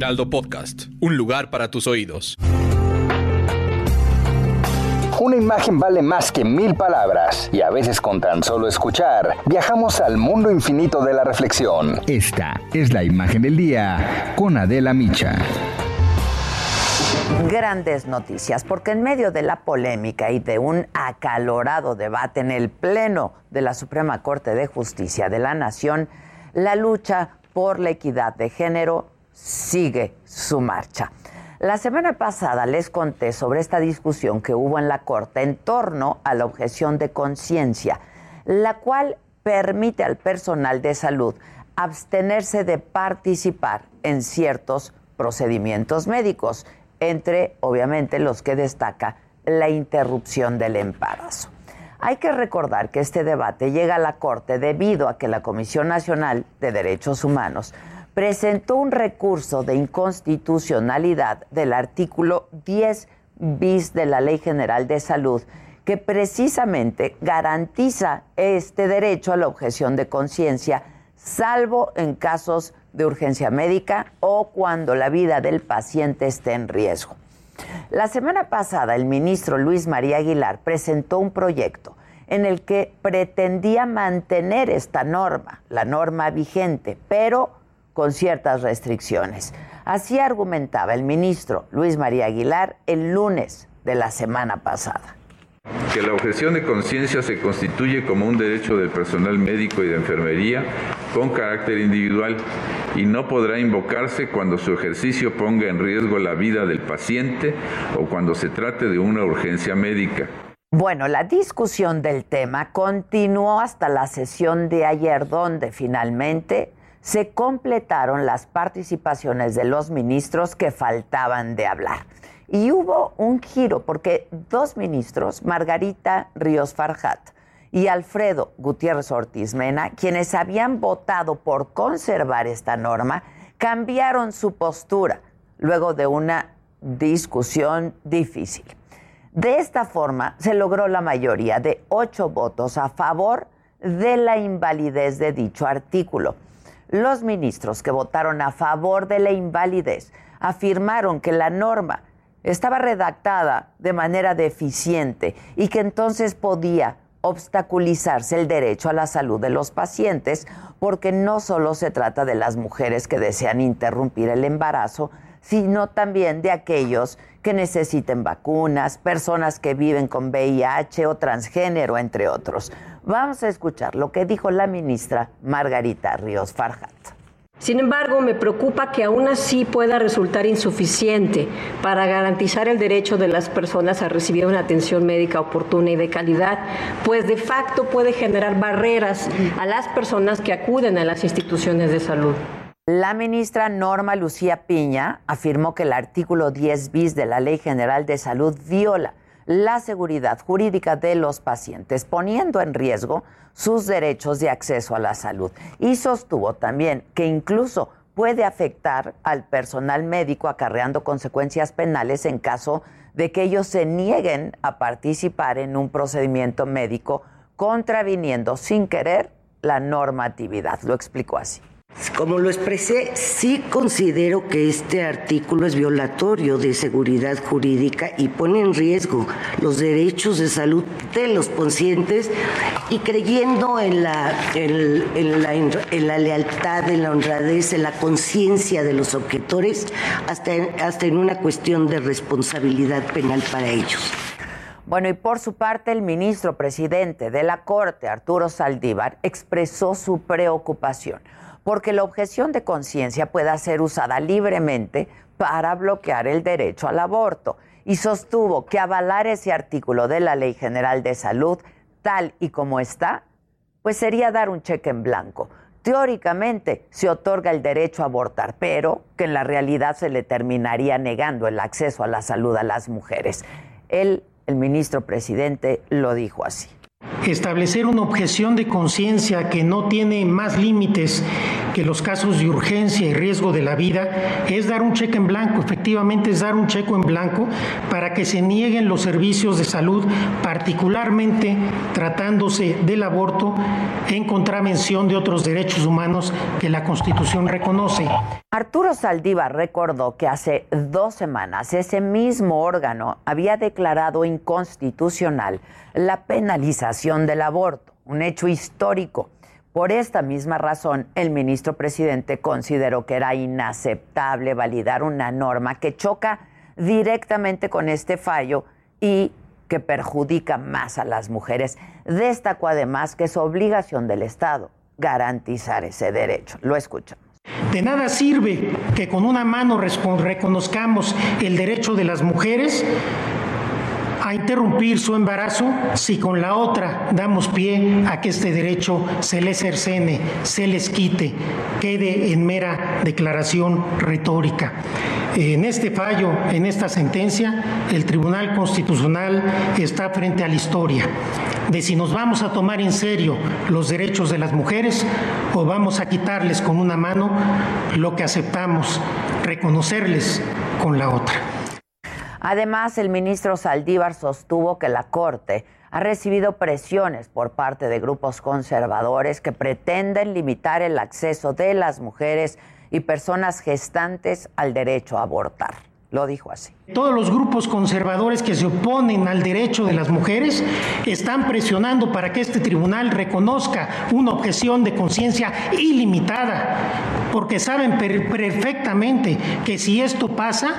Heraldo Podcast, un lugar para tus oídos. Una imagen vale más que mil palabras y a veces con tan solo escuchar viajamos al mundo infinito de la reflexión. Esta es la imagen del día con Adela Micha. Grandes noticias, porque en medio de la polémica y de un acalorado debate en el Pleno de la Suprema Corte de Justicia de la Nación, la lucha por la equidad de género sigue su marcha. La semana pasada les conté sobre esta discusión que hubo en la Corte en torno a la objeción de conciencia, la cual permite al personal de salud abstenerse de participar en ciertos procedimientos médicos, entre obviamente los que destaca la interrupción del embarazo. Hay que recordar que este debate llega a la Corte debido a que la Comisión Nacional de Derechos Humanos presentó un recurso de inconstitucionalidad del artículo 10 bis de la Ley General de Salud que precisamente garantiza este derecho a la objeción de conciencia, salvo en casos de urgencia médica o cuando la vida del paciente esté en riesgo. La semana pasada el ministro Luis María Aguilar presentó un proyecto en el que pretendía mantener esta norma, la norma vigente, pero con ciertas restricciones. Así argumentaba el ministro Luis María Aguilar el lunes de la semana pasada. Que la objeción de conciencia se constituye como un derecho del personal médico y de enfermería con carácter individual y no podrá invocarse cuando su ejercicio ponga en riesgo la vida del paciente o cuando se trate de una urgencia médica. Bueno, la discusión del tema continuó hasta la sesión de ayer, donde finalmente se completaron las participaciones de los ministros que faltaban de hablar. Y hubo un giro porque dos ministros, Margarita Ríos Farjat y Alfredo Gutiérrez Ortiz Mena, quienes habían votado por conservar esta norma, cambiaron su postura luego de una discusión difícil. De esta forma se logró la mayoría de ocho votos a favor de la invalidez de dicho artículo. Los ministros que votaron a favor de la invalidez afirmaron que la norma estaba redactada de manera deficiente y que entonces podía obstaculizarse el derecho a la salud de los pacientes porque no solo se trata de las mujeres que desean interrumpir el embarazo, sino también de aquellos que necesiten vacunas, personas que viven con VIH o transgénero, entre otros. Vamos a escuchar lo que dijo la ministra Margarita Ríos Farjat. Sin embargo, me preocupa que aún así pueda resultar insuficiente para garantizar el derecho de las personas a recibir una atención médica oportuna y de calidad, pues de facto puede generar barreras a las personas que acuden a las instituciones de salud. La ministra Norma Lucía Piña afirmó que el artículo 10 bis de la Ley General de Salud viola la seguridad jurídica de los pacientes, poniendo en riesgo sus derechos de acceso a la salud. Y sostuvo también que incluso puede afectar al personal médico acarreando consecuencias penales en caso de que ellos se nieguen a participar en un procedimiento médico contraviniendo sin querer la normatividad. Lo explicó así. Como lo expresé, sí considero que este artículo es violatorio de seguridad jurídica y pone en riesgo los derechos de salud de los pacientes y creyendo en la, en, la, en la lealtad, en la honradez, en la conciencia de los objetores, hasta, hasta en una cuestión de responsabilidad penal para ellos. Bueno, y por su parte, el ministro presidente de la Corte, Arturo Saldívar, expresó su preocupación porque la objeción de conciencia pueda ser usada libremente para bloquear el derecho al aborto y sostuvo que avalar ese artículo de la Ley General de Salud tal y como está, pues sería dar un cheque en blanco, teóricamente se otorga el derecho a abortar, pero que en la realidad se le terminaría negando el acceso a la salud a las mujeres. Él, el ministro presidente, lo dijo así. Establecer una objeción de conciencia que no tiene más límites que los casos de urgencia y riesgo de la vida es dar un cheque en blanco, efectivamente es dar un cheque en blanco para que se nieguen los servicios de salud, particularmente tratándose del aborto en contravención de otros derechos humanos que la Constitución reconoce. Arturo Saldívar recordó que hace dos semanas ese mismo órgano había declarado inconstitucional la penalización del aborto, un hecho histórico. Por esta misma razón, el ministro presidente consideró que era inaceptable validar una norma que choca directamente con este fallo y que perjudica más a las mujeres. Destacó además que es obligación del Estado garantizar ese derecho. Lo escuchamos. De nada sirve que con una mano reconozcamos el derecho de las mujeres a interrumpir su embarazo si con la otra damos pie a que este derecho se les cercene, se les quite, quede en mera declaración retórica. En este fallo, en esta sentencia, el Tribunal Constitucional está frente a la historia de si nos vamos a tomar en serio los derechos de las mujeres o vamos a quitarles con una mano lo que aceptamos, reconocerles con la otra. Además, el ministro Saldívar sostuvo que la Corte ha recibido presiones por parte de grupos conservadores que pretenden limitar el acceso de las mujeres y personas gestantes al derecho a abortar. Lo dijo así. Todos los grupos conservadores que se oponen al derecho de las mujeres están presionando para que este tribunal reconozca una objeción de conciencia ilimitada, porque saben perfectamente que si esto pasa,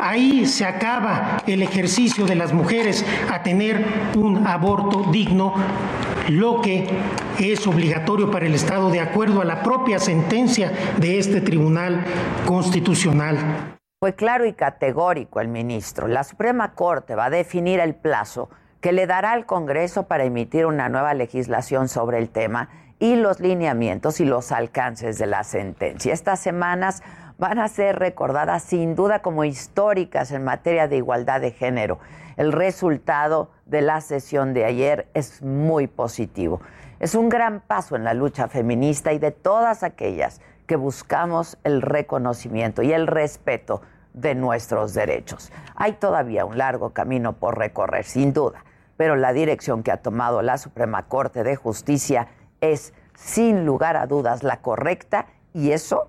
ahí se acaba el ejercicio de las mujeres a tener un aborto digno, lo que es obligatorio para el Estado de acuerdo a la propia sentencia de este Tribunal Constitucional. Fue claro y categórico el ministro. La Suprema Corte va a definir el plazo que le dará al Congreso para emitir una nueva legislación sobre el tema y los lineamientos y los alcances de la sentencia. Estas semanas van a ser recordadas sin duda como históricas en materia de igualdad de género. El resultado de la sesión de ayer es muy positivo. Es un gran paso en la lucha feminista y de todas aquellas que buscamos el reconocimiento y el respeto de nuestros derechos. Hay todavía un largo camino por recorrer, sin duda, pero la dirección que ha tomado la Suprema Corte de Justicia es, sin lugar a dudas, la correcta y eso,